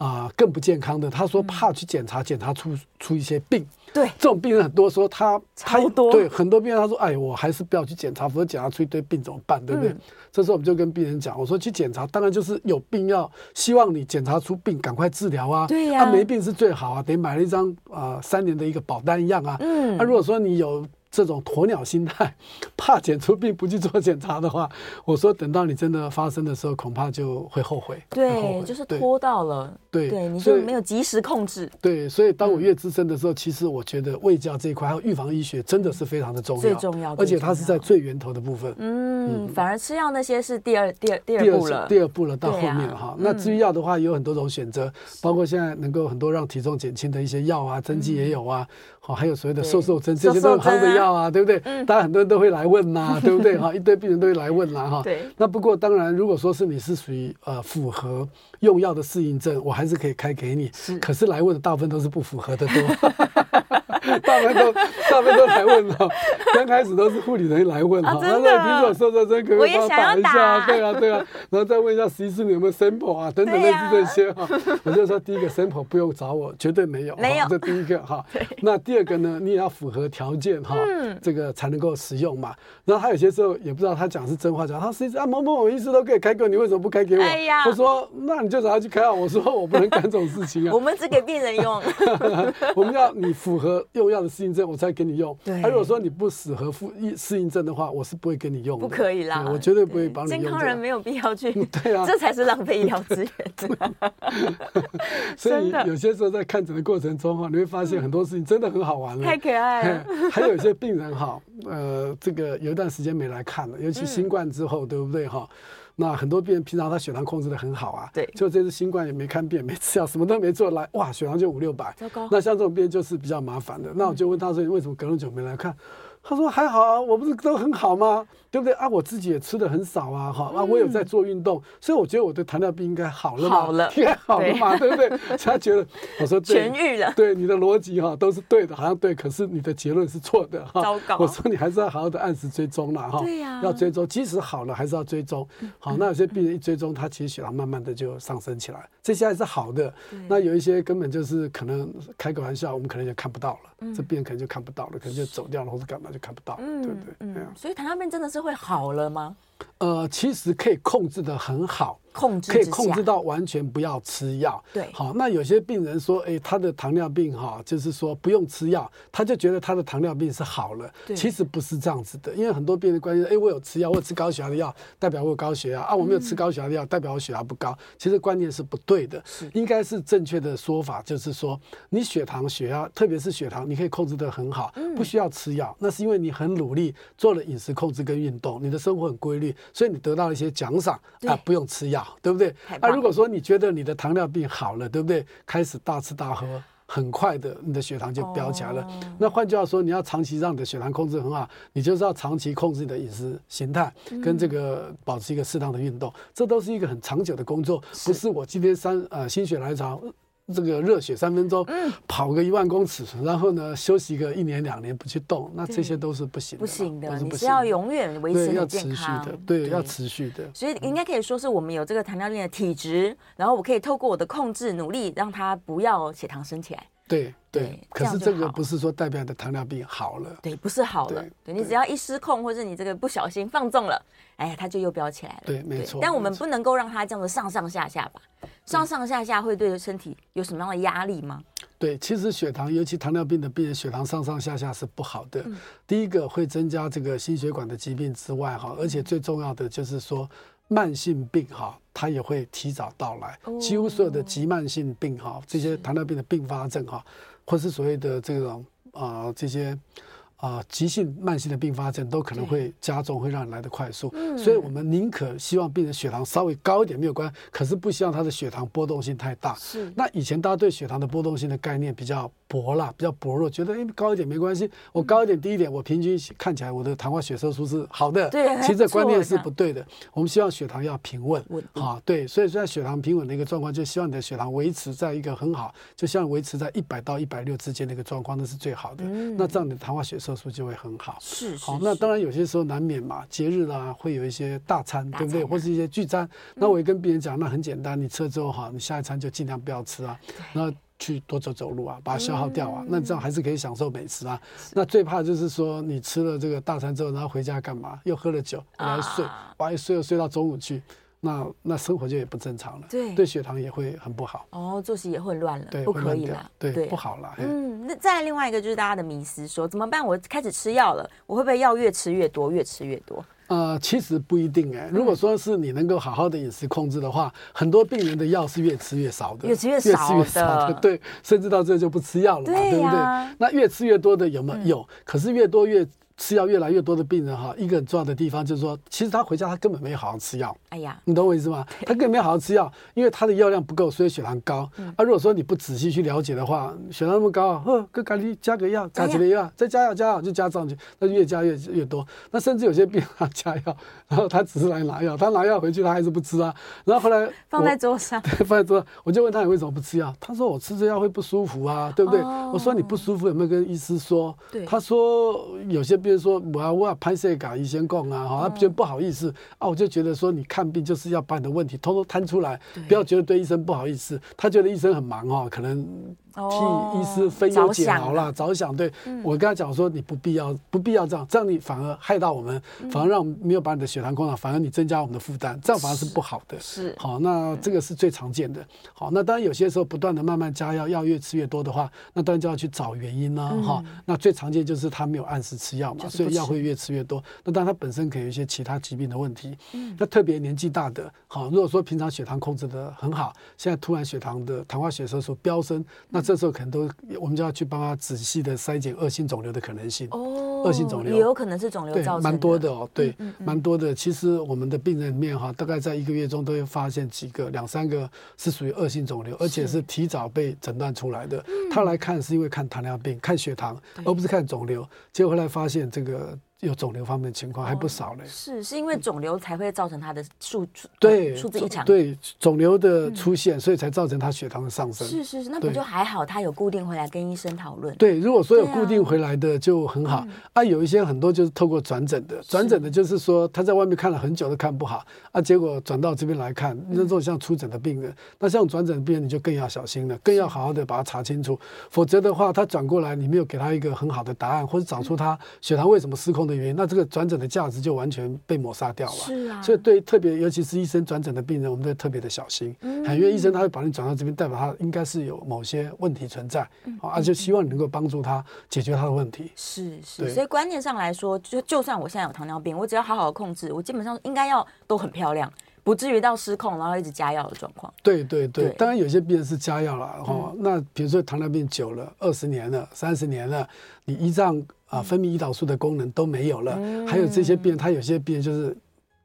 啊、呃，更不健康的，他说怕去检查，检查出出一些病。对，这种病人很多，说他他对很多病人他说，哎，我还是不要去检查，否则检查出一堆病怎么办？对不对？嗯、这时候我们就跟病人讲，我说去检查，当然就是有病要希望你检查出病，赶快治疗啊。对呀、没病是最好啊，等于买了一张啊、呃、三年的一个保单一样啊。嗯，那、啊、如果说你有。这种鸵鸟心态，怕检出病不去做检查的话，我说等到你真的发生的时候，恐怕就会后悔。对，就是拖到了。对对，你就没有及时控制。对，所以当我越资深的时候，其实我觉得卫教这一块还有预防医学真的是非常的重要，最重要，而且它是在最源头的部分。嗯，反而吃药那些是第二、第二、第二步了。第二步了，到后面哈。那至于药的话，有很多种选择，包括现在能够很多让体重减轻的一些药啊，针剂也有啊。好，还有所谓的瘦瘦针，这些都是夯的药啊，对不对？当然很多人都会来问呐，对不对？哈，一堆病人都会来问啦，哈。对。那不过当然，如果说是你是属于呃符合用药的适应症，我还是可以开给你。是。可是来问的大部分都是不符合的多。大部分都大部分都来问了，刚开始都是护理人员来问哈，他说听说瘦瘦针可不可以帮我打一下？对啊对啊，然后再问一下实习室你有没有 sample 啊等等类似这些哈。我就说第一个 sample 不用找我，绝对没有，没有，这第一个哈。那第二个呢，你也要符合条件哈，这个才能够使用嘛。然后他有些时候也不知道他讲是真话假，他实际上啊某某某医师都可以开给，你为什么不开给我？我说那你就找他去开啊。我说我不能干这种事情啊。我们只给病人用，我们要你符合。用药的适应症，我才给你用。对，他如果说你不适合适应适应症的话，我是不会给你用的。不可以啦，我绝对不会帮你用。健康人没有必要去。对啊，这才是浪费医疗资源。所以有些时候在看诊的过程中哈，你会发现很多事情真的很好玩了。太可爱了。还有一些病人哈，呃，这个有一段时间没来看了，尤其新冠之后，对不对哈？那很多病人平常他血糖控制的很好啊，对，就这次新冠也没看病，没吃药，什么都没做，来哇，血糖就五六百，糟糕。那像这种病人就是比较麻烦的。那我就问他说，你为什么隔那么久没来看？他说还好啊，我不是都很好吗？对不对啊？我自己也吃的很少啊，哈啊，我有在做运动，嗯、所以我觉得我的糖尿病应该好了嘛，好了，应该好了嘛，对，对不对？他觉得我说对，痊愈了，对你的逻辑哈都是对的，好像对，可是你的结论是错的哈。糟糕，我说你还是要好好的按时追踪了哈。对呀、啊，要追踪，即使好了还是要追踪。好，那有些病人一追踪，他其实血糖慢慢的就上升起来，这些还是好的。那有一些根本就是可能开个玩笑，我们可能就看不到了，嗯、这病人可能就看不到了，可能就走掉了或者干嘛就看不到了，嗯、对不对？所以糖尿病真的是会好了吗？呃，其实可以控制的很好。控制可以控制到完全不要吃药。对，好，那有些病人说，哎，他的糖尿病哈，就是说不用吃药，他就觉得他的糖尿病是好了。对，其实不是这样子的，因为很多病人关心，哎，我有吃药，我有吃高血压的药，代表我有高血压啊，我没有吃高血压的药，代表我血压不高。其实观念是不对的，是应该是正确的说法，就是说你血糖、血压，特别是血糖，你可以控制的很好，不需要吃药，那是因为你很努力做了饮食控制跟运动，你的生活很规律，所以你得到一些奖赏啊，不用吃药。对不对？那、啊、如果说你觉得你的糖尿病好了，对不对？开始大吃大喝，很快的你的血糖就飙起来了。哦、那换句话说，你要长期让你的血糖控制很好，你就是要长期控制你的饮食形态，跟这个保持一个适当的运动，嗯、这都是一个很长久的工作，不是我今天三呃心血来潮。这个热血三分钟，嗯，跑个一万公尺，然后呢休息个一年两年不去动，那这些都是不行的，不行的。是行的，你是要永远维持要健康的，对，要持续的。所以应该可以说是我们有这个糖尿病的体质，然后我可以透过我的控制努力，让它不要血糖升起来。对对，可是这个不是说代表的糖尿病好了，对，不是好了，对，你只要一失控，或者你这个不小心放纵了，哎呀，它就又飙起来了。对，没错。但我们不能够让它这样子上上下下吧？上上下下会对身体有什么样的压力吗？对，其实血糖，尤其糖尿病的病人，血糖上上下下是不好的。第一个会增加这个心血管的疾病之外，哈，而且最重要的就是说。慢性病哈，它也会提早到来。几乎所有的急慢性病哈，这些糖尿病的并发症哈，或是所谓的这种啊、呃、这些。啊，急性、慢性的并发症都可能会加重，会让你来得快速。嗯，所以我们宁可希望病人血糖稍微高一点没有关系，可是不希望他的血糖波动性太大。是。那以前大家对血糖的波动性的概念比较薄啦，比较薄弱，觉得哎高一点没关系，我高一点低一点，我平均看起来我的糖化血色素是好的。对。其实这观念是不对的。我们希望血糖要平稳。稳。啊，对。所以在血糖平稳的一个状况，就希望你的血糖维持在一个很好，就像维持在一百到一百六之间的一个状况，那是最好的。嗯。那这样你的糖化血色素就会很好。是，是，好，那当然有些时候难免嘛，节日啊会有一些大餐，大餐啊、对不对？或是一些聚餐，那我也跟病人讲，那很简单，你吃了之后哈，你下一餐就尽量不要吃啊，然后去多走走路啊，把它消耗掉啊，嗯、那这样还是可以享受美食啊。那最怕就是说你吃了这个大餐之后，然后回家干嘛？又喝了酒，回来睡，把一睡又睡到中午去。那那生活就也不正常了，对，对血糖也会很不好，哦，作息也混乱了，对，不可以了，对，对不好了。嗯，那再来另外一个就是大家的迷思，说怎么办？我开始吃药了，我会不会药越吃越多，越吃越多？呃，其实不一定哎。如果说是你能够好好的饮食控制的话，嗯、很多病人的药是越吃越少的，越吃越少，越越少的，对，甚至到最后就不吃药了嘛，对，啊、对不对？那越吃越多的有没有？嗯、有，可是越多越。吃药越来越多的病人哈，一个很重要的地方就是说，其实他回家他根本没有好好吃药。哎呀，你懂我意思吗？他根本没有好好吃药，因为他的药量不够，所以血糖高。嗯、啊，如果说你不仔细去了解的话，血糖那么高，呵，跟咖喱加个药，加几个药，再加药加药就加上去，那就越加越越多。那甚至有些病人他加药，然后他只是来拿药，他拿药回去他还是不吃啊。然后后来 放在桌上，对，放在桌上，我就问他你为什么不吃药？他说我吃这药会不舒服啊，对不对？哦、我说你不舒服有没有跟医师说？对，他说有些病人说我要问。拍摄感医生讲啊，哈，他觉得不好意思啊，我就觉得说你看病就是要把你的问题通通摊出来，不要觉得对医生不好意思。他觉得医生很忙哈，可能。替医师分忧解劳啦，着想。对，我跟他讲说，你不必要，不必要这样，这样你反而害到我们，反而让我们没有把你的血糖控好，反而你增加我们的负担，这样反而是不好的。是，好，那这个是最常见的。好，那当然有些时候不断的慢慢加药，药越吃越多的话，那当然就要去找原因了。哈，那最常见就是他没有按时吃药嘛，所以药会越吃越多。那当然他本身可以有一些其他疾病的问题。嗯，那特别年纪大的，好，如果说平常血糖控制的很好，现在突然血糖的糖化血色素飙升，那这时候可能都。我们就要去帮他仔细的筛检恶性肿瘤的可能性哦，恶性肿瘤也有可能是肿瘤造成的，蛮多的哦，对，蛮多的。其实我们的病人里面哈，大概在一个月中都会发现几个、两三个是属于恶性肿瘤，而且是提早被诊断出来的。他来看是因为看糖尿病、看血糖，而不是看肿瘤，结果后来发现这个。有肿瘤方面的情况还不少嘞，是是因为肿瘤才会造成他的数对数字异常，对肿瘤的出现，所以才造成他血糖的上升。是是是，那不就还好？他有固定回来跟医生讨论。对，如果说有固定回来的就很好啊。有一些很多就是透过转诊的，转诊的就是说他在外面看了很久都看不好啊，结果转到这边来看，那这种像出诊的病人，那像转诊的病人你就更要小心了，更要好好的把它查清楚，否则的话他转过来你没有给他一个很好的答案，或者找出他血糖为什么失控的原因，那这个转诊的价值就完全被抹杀掉了。是啊，所以对特别，尤其是医生转诊的病人，我们都特别的小心。嗯，因为医生他会把你转到这边，代表他应该是有某些问题存在，啊，而且希望你能够帮助他解决他的问题。是是，所以观念上来说，就就算我现在有糖尿病，我只要好好的控制，我基本上应该要都很漂亮，不至于到失控，然后一直加药的状况。对对对，当然有些病人是加药了，哈，那比如说糖尿病久了，二十年了，三十年了，你胰脏。啊，分泌胰岛素的功能都没有了，嗯、还有这些病人，他有些病人就是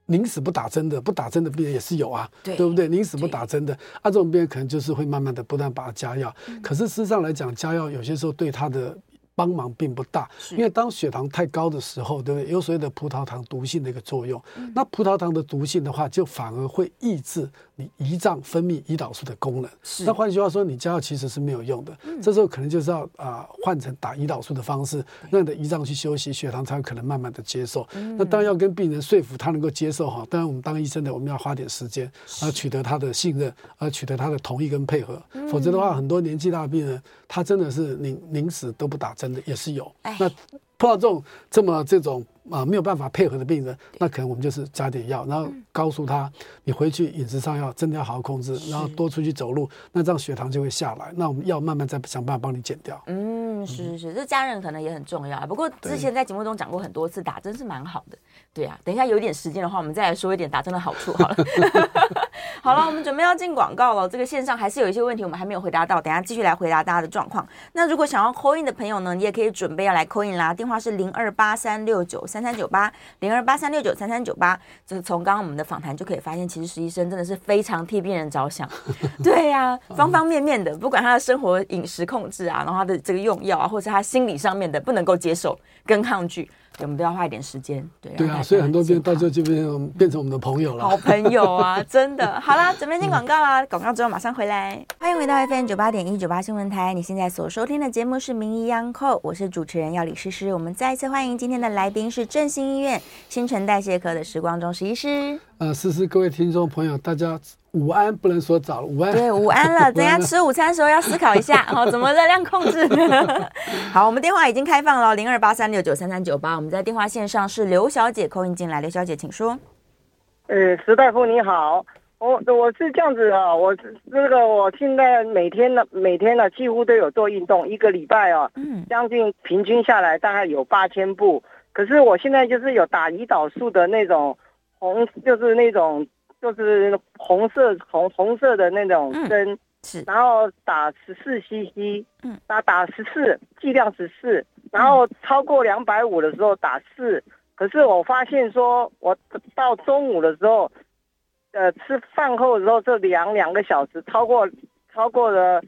宁死不打针的，不打针的病人也是有啊，对，对不对？宁死不打针的，啊，这种病人可能就是会慢慢的不断把它加药，嗯、可是事实上来讲，加药有些时候对他的。帮忙并不大，因为当血糖太高的时候，对不对？有所谓的葡萄糖毒性的一个作用。嗯、那葡萄糖的毒性的话，就反而会抑制你胰脏分泌胰岛素的功能。那换句话说，你加药其实是没有用的。嗯、这时候可能就是要啊、呃、换成打胰岛素的方式，让你的胰脏去休息，血糖才有可能慢慢的接受。嗯、那当然要跟病人说服他能够接受哈。当然我们当医生的，我们要花点时间，而取得他的信任，而取得他的同意跟配合。嗯、否则的话，很多年纪大的病人，他真的是宁宁死都不打针的，也是有。唉那碰到这种这么这种。啊，没有办法配合的病人，那可能我们就是加点药，然后告诉他，你回去饮食上要真的要好好控制，然后多出去走路，那这样血糖就会下来。那我们药慢慢再想办法帮你减掉。嗯，是是是，这家人可能也很重要啊。不过之前在节目中讲过很多次，打针是蛮好的。对啊，等一下有一点时间的话，我们再来说一点打针的好处好了。好了，我们准备要进广告了。这个线上还是有一些问题我们还没有回答到，等下继续来回答大家的状况。那如果想要 call in 的朋友呢，你也可以准备要来 call in 啦，电话是零二八三六九。三三九八零二八三六九三三九八，就是从刚刚我们的访谈就可以发现，其实实习生真的是非常替病人着想，对呀、啊，方方面面的，不管他的生活饮食控制啊，然后他的这个用药啊，或者他心理上面的不能够接受跟抗拒。我们都要花一点时间，对对啊，所以很多病人到最后就变成变成我们的朋友了，好朋友啊，真的。好啦，准备进广告啦，广告之后马上回来。欢迎回到 FM 九八点一九八新闻台，你现在所收听的节目是《名医央叩》，我是主持人要李诗诗。我们再一次欢迎今天的来宾是振兴医院新陈代谢科的时光中石医师。呃，诗诗，各位听众朋友，大家。午安不能说早了，午安对午安了。等下吃午餐的时候要思考一下，哦，怎么热量控制？好，我们电话已经开放了，零二八三六九三三九八。我们在电话线上是刘小姐，call in 进来，刘小姐请说。呃，石大夫你好，我我是这样子啊，我这个我现在每天呢，每天呢几乎都有做运动，一个礼拜啊，嗯，将近平均下来大概有八千步。可是我现在就是有打胰岛素的那种红，就是那种。就是红色红红色的那种针，嗯、是，然后打十四 CC，嗯，打打十四，剂量十四，然后超过两百五的时候打四，可是我发现说，我到中午的时候，呃，吃饭后的时候这两两个小时超过超过了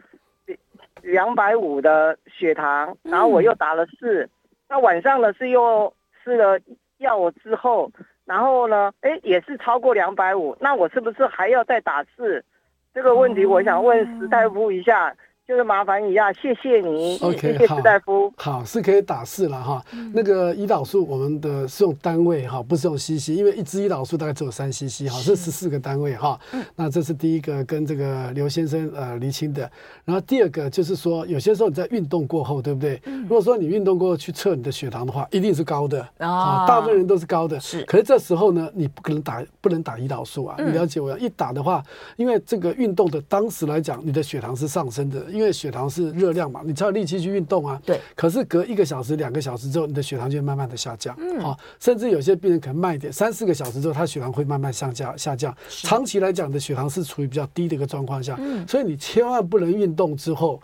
两百五的血糖，然后我又打了四，嗯、那晚上呢是又吃了药之后。然后呢，哎，也是超过两百五，那我是不是还要再打四？这个问题我想问石大夫一下。就是麻烦一下，谢谢你，OK，谢谢石大夫。好，是可以打四了哈。嗯、那个胰岛素，我们的是用单位哈，不是用 CC，因为一支胰岛素大概只有三 CC 哈，是十四个单位哈。嗯、那这是第一个跟这个刘先生呃厘清的。然后第二个就是说，有些时候你在运动过后，对不对？嗯、如果说你运动过后去测你的血糖的话，一定是高的啊，大部分人都是高的。是。可是这时候呢，你不可能打，不能打胰岛素啊。你了解我？一打的话，因为这个运动的当时来讲，你的血糖是上升的。因为血糖是热量嘛，你才有力气去运动啊。对。可是隔一个小时、两个小时之后，你的血糖就会慢慢的下降。嗯。好，甚至有些病人可能慢一点，三四个小时之后，他血糖会慢慢下降下降。是长期来讲，的血糖是处于比较低的一个状况下。嗯。所以你千万不能运动之后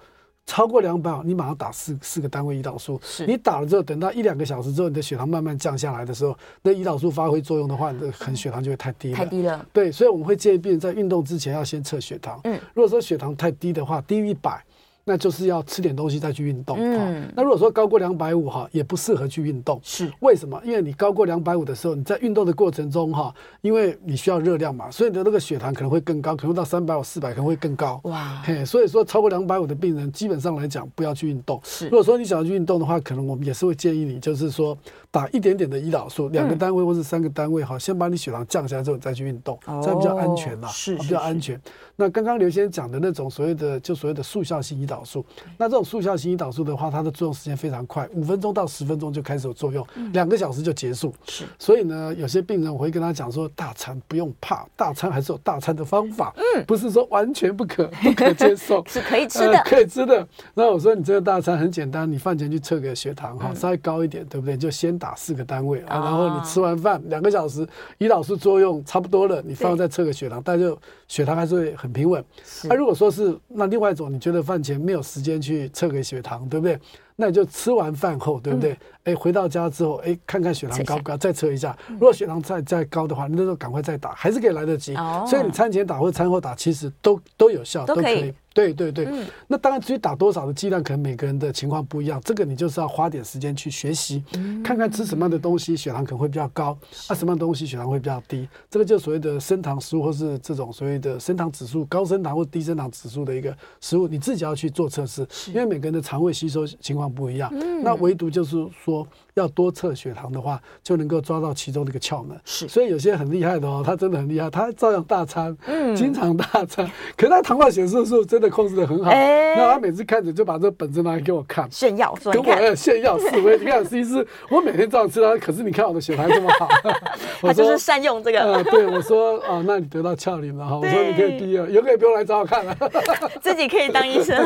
超过两百，你马上打四四个单位胰岛素。你打了之后，等到一两个小时之后，你的血糖慢慢降下来的时候，那胰岛素发挥作用的话，你的可能血糖就会太低了。太低了。对，所以我们会建议病人在运动之前要先测血糖。嗯。如果说血糖太低的话，低于一百。那就是要吃点东西再去运动。嗯，那如果说高过两百五哈，也不适合去运动。是为什么？因为你高过两百五的时候，你在运动的过程中哈，因为你需要热量嘛，所以你的那个血糖可能会更高，可能到三百五、四百可能会更高。哇，嘿，所以说超过两百五的病人，基本上来讲不要去运动。是，如果说你想要去运动的话，可能我们也是会建议你，就是说打一点点的胰岛素，两个单位或是三个单位哈，先把你血糖降下来之后再去运动，这样比较安全啦。是，比较安全。那刚刚刘先生讲的那种所谓的，就所谓的速效性胰岛素，那这种速效性胰岛素的话，它的作用时间非常快，五分钟到十分钟就开始有作用，两个小时就结束。是，所以呢，有些病人我会跟他讲说，大餐不用怕，大餐还是有大餐的方法，嗯，不是说完全不可 不可接受，是可以吃的，可以吃的。那我说你这个大餐很简单，你饭前去测个血糖哈，稍微高一点，对不对？就先打四个单位啊，然后你吃完饭两个小时，胰岛素作用差不多了，你饭后再测个血糖，但就血糖还是会。很平稳。那、啊、如果说是那另外一种，你觉得饭前没有时间去测个血糖，对不对？那你就吃完饭后，对不对？哎、嗯，回到家之后，哎，看看血糖高不高，再测一下。如果血糖再再高的话，那就赶快再打，还是可以来得及。哦、所以你餐前打或餐后打，其实都都有效，都可以。对对对，嗯、那当然至于打多少的剂量，可能每个人的情况不一样。这个你就是要花点时间去学习，嗯、看看吃什么样的东西血糖可能会比较高，啊，什么样的东西血糖会比较低。这个就所谓的升糖食物，或是这种所谓的升糖指数、高升糖或低升糖指数的一个食物，你自己要去做测试，因为每个人的肠胃吸收情况不一样。嗯、那唯独就是说。要多测血糖的话，就能够抓到其中的一个窍门。是，所以有些很厉害的哦，他真的很厉害，他照样大餐，嗯，经常大餐，可是他糖化血色素真的控制的很好。哎，那他每次看着就把这个本子拿来给我看，炫耀，跟我炫耀示威。你看，其实我每天照样吃它，可是你看我的血糖这么好。他就是善用这个。呃，对，我说啊，那你得到窍门了哈。我说你可以第二，以后可以不用来找我看了，自己可以当医生。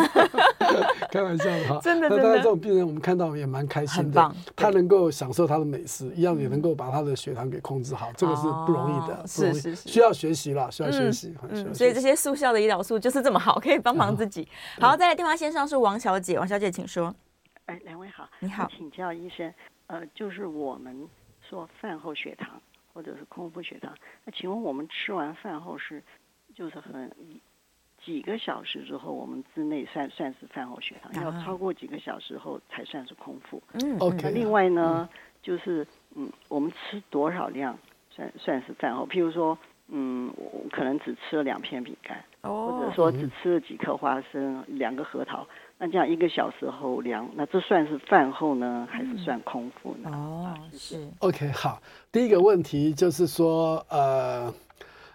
开玩笑的哈，真的。那当然，这种病人我们看到也蛮开心的，他。能够享受他的美食，一样也能够把他的血糖给控制好，这个是不容易的，是是是，需要学习了，需要学习。嗯，所以这些速效的胰岛素就是这么好，可以帮忙自己。好，再来电话线上是王小姐，王小姐请说。哎，两位好，你好，请教医生，呃，就是我们说饭后血糖或者是空腹血糖，那请问我们吃完饭后是就是很。几个小时之后，我们之内算算是饭后血糖，要超过几个小时后才算是空腹。嗯，OK。那另外呢，就是嗯，我们吃多少量算算是饭后？譬如说，嗯，我可能只吃了两片饼干，或者说只吃了几颗花生、两个核桃，那这样一个小时后量，那这算是饭后呢，还是算空腹呢？哦，是。OK，好，第一个问题就是说，呃。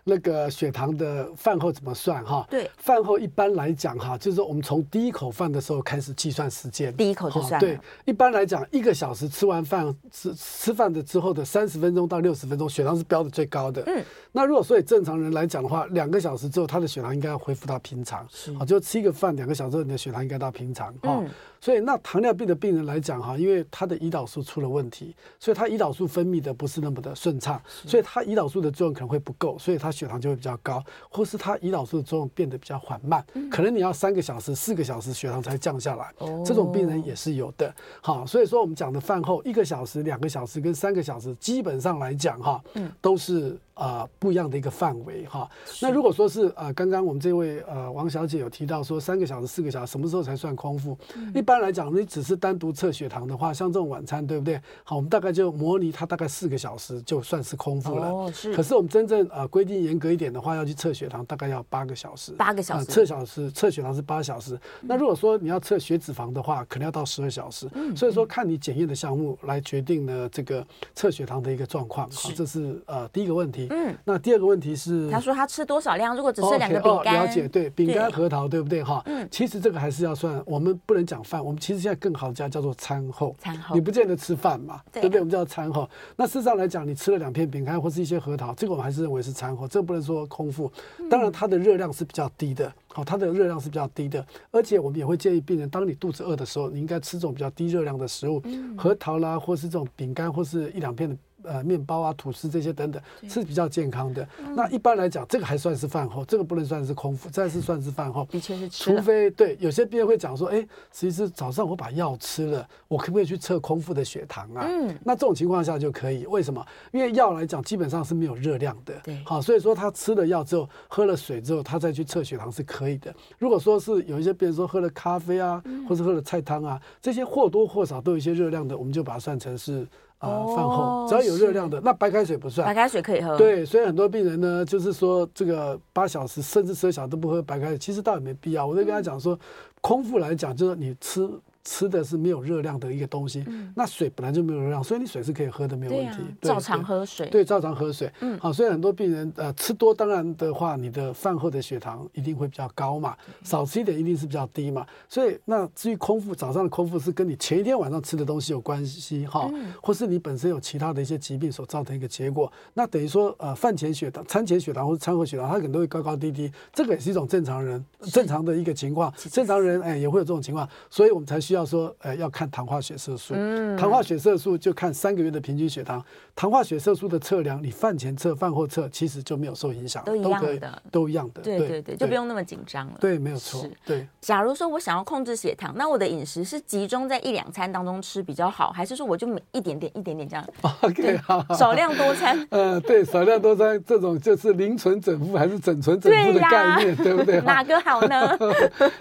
那个血糖的饭后怎么算哈？对，饭后一般来讲哈，就是说我们从第一口饭的时候开始计算时间，第一口就算。对，一般来讲，一个小时吃完饭吃吃饭的之后的三十分钟到六十分钟，血糖是标的最高的。嗯，那如果说以正常人来讲的话，两个小时之后他的血糖应该要恢复到平常。是，好，就吃一个饭，两个小时后你的血糖应该到平常。嗯。所以，那糖尿病的病人来讲哈，因为他的胰岛素出了问题，所以他胰岛素分泌的不是那么的顺畅，所以他胰岛素的作用可能会不够，所以他血糖就会比较高，或是他胰岛素的作用变得比较缓慢，可能你要三个小时、四个小时血糖才降下来，这种病人也是有的。好，所以说我们讲的饭后一个小时、两个小时跟三个小时，基本上来讲哈，都是。啊、呃，不一样的一个范围哈。那如果说是啊、呃，刚刚我们这位呃王小姐有提到说三个小时、四个小时，什么时候才算空腹？嗯、一般来讲，你只是单独测血糖的话，像这种晚餐，对不对？好，我们大概就模拟它大概四个小时就算是空腹了。哦，是。可是我们真正啊规、呃、定严格一点的话，要去测血糖，大概要八个小时。八个小时。测、呃、小时测血糖是八小时。嗯、那如果说你要测血脂肪的话，可能要到十二小时。嗯。所以说，看你检验的项目来决定呢这个测血糖的一个状况。好，这是呃第一个问题。嗯。那第二个。问题是，他说他吃多少量？如果只吃两个饼干，了解对饼干核桃对不对哈？嗯，其实这个还是要算，我们不能讲饭，我们其实现在更好的叫叫做餐后，餐后你不见得吃饭嘛，对不对？我们叫餐后。那事实上来讲，你吃了两片饼干或是一些核桃，这个我们还是认为是餐后，这个不能说空腹。当然它的热量是比较低的，好，它的热量是比较低的，而且我们也会建议病人，当你肚子饿的时候，你应该吃这种比较低热量的食物，核桃啦，或是这种饼干，或是一两片的。呃，面包啊、吐司这些等等是比较健康的。嗯、那一般来讲，这个还算是饭后，这个不能算是空腹，这是算是饭后。的确是吃。除非对有些病人会讲说，哎、欸，其实早上我把药吃了，我可不可以去测空腹的血糖啊？嗯。那这种情况下就可以，为什么？因为药来讲基本上是没有热量的。对。好，所以说他吃了药之后，喝了水之后，他再去测血糖是可以的。如果说是有一些病人说喝了咖啡啊，嗯、或是喝了菜汤啊，这些或多或少都有一些热量的，我们就把它算成是。啊，饭后只要有热量的，那白开水不算。白开水可以喝。对，所以很多病人呢，就是说这个八小时甚至十二小时都不喝白开水，其实倒也没必要。我就跟他讲说，空腹来讲，就是你吃。吃的是没有热量的一个东西，嗯、那水本来就没有热量，所以你水是可以喝的，没有问题。照常喝水。对，照常喝水。嗯，好，所以很多病人呃吃多，当然的话，你的饭后的血糖一定会比较高嘛，嗯、少吃一点一定是比较低嘛。所以那至于空腹，早上的空腹是跟你前一天晚上吃的东西有关系哈，嗯、或是你本身有其他的一些疾病所造成一个结果，那等于说呃饭前血糖、餐前血糖或者餐后血糖，它可能都会高高低低，这个也是一种正常人正常的一个情况，正常人哎也会有这种情况，所以我们才需。须要说，呃，要看糖化血色素。嗯，糖化血色素就看三个月的平均血糖。糖化血色素的测量，你饭前测、饭后测，其实就没有受影响，都一样的，都一样的。对对对，就不用那么紧张了。对，没有错。对。假如说我想要控制血糖，那我的饮食是集中在一两餐当中吃比较好，还是说我就每一点点、一点点这样？OK，好，少量多餐。呃，对，少量多餐这种就是零存整付还是整存整付的概念，对不对？哪个好呢？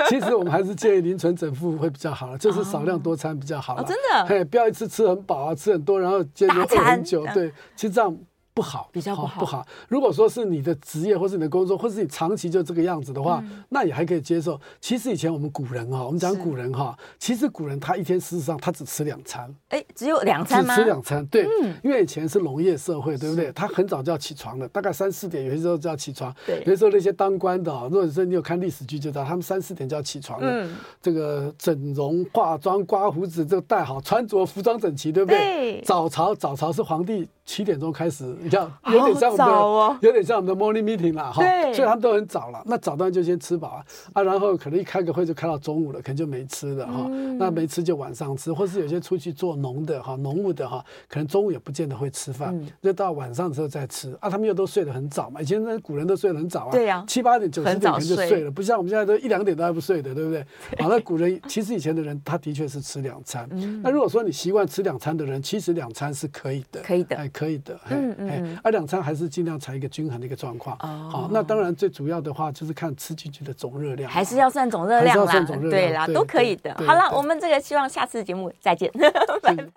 其实我们还是建议零存整付会比较好，就是少量多餐比较好。真的？嘿，不要一次吃很饱啊，吃很多，然后接着饿很久。对，其实这样。不好，比较不好，好，不好。如果说是你的职业，或是你的工作，或是你长期就这个样子的话，嗯、那也还可以接受。其实以前我们古人哈，我们讲古人哈，其实古人他一天事实上他只吃两餐，哎，只有两餐吗？只吃两餐，对，嗯、因为以前是农业社会，对不对？他很早就要起床了，大概三四点，有些时候就要起床。对，有些时候那些当官的，如果说你有看历史剧就知道，他们三四点就要起床了。嗯，这个整容、化妆、刮胡子，这个戴好，穿着服装整齐，对不对？对。早朝，早朝是皇帝七点钟开始，你像有点。像我们的哦、有点像我们的 morning meeting 啦，哈，所以他们都很早了。那早段就先吃饱啊，啊，然后可能一开个会就开到中午了，可能就没吃的哈。嗯、那没吃就晚上吃，或是有些出去做农的哈，农务的哈，可能中午也不见得会吃饭，嗯、就到晚上的时候再吃啊。他们又都睡得很早嘛，以前那古人都睡得很早啊，对呀，七八点九十点可能就睡了，不像我们现在都一两点都还不睡的，对不对？好，那古人其实以前的人他的确是吃两餐。嗯、那如果说你习惯吃两餐的人，其实两餐是可以的，可以的，哎，可以的，嗯嗯，啊，两餐还是尽量采一个。均衡的一个状况。好，那当然最主要的话就是看吃进去的总热量，还是要算总热量啦。对啦，都可以的。好了，我们这个希望下次节目再见，拜拜。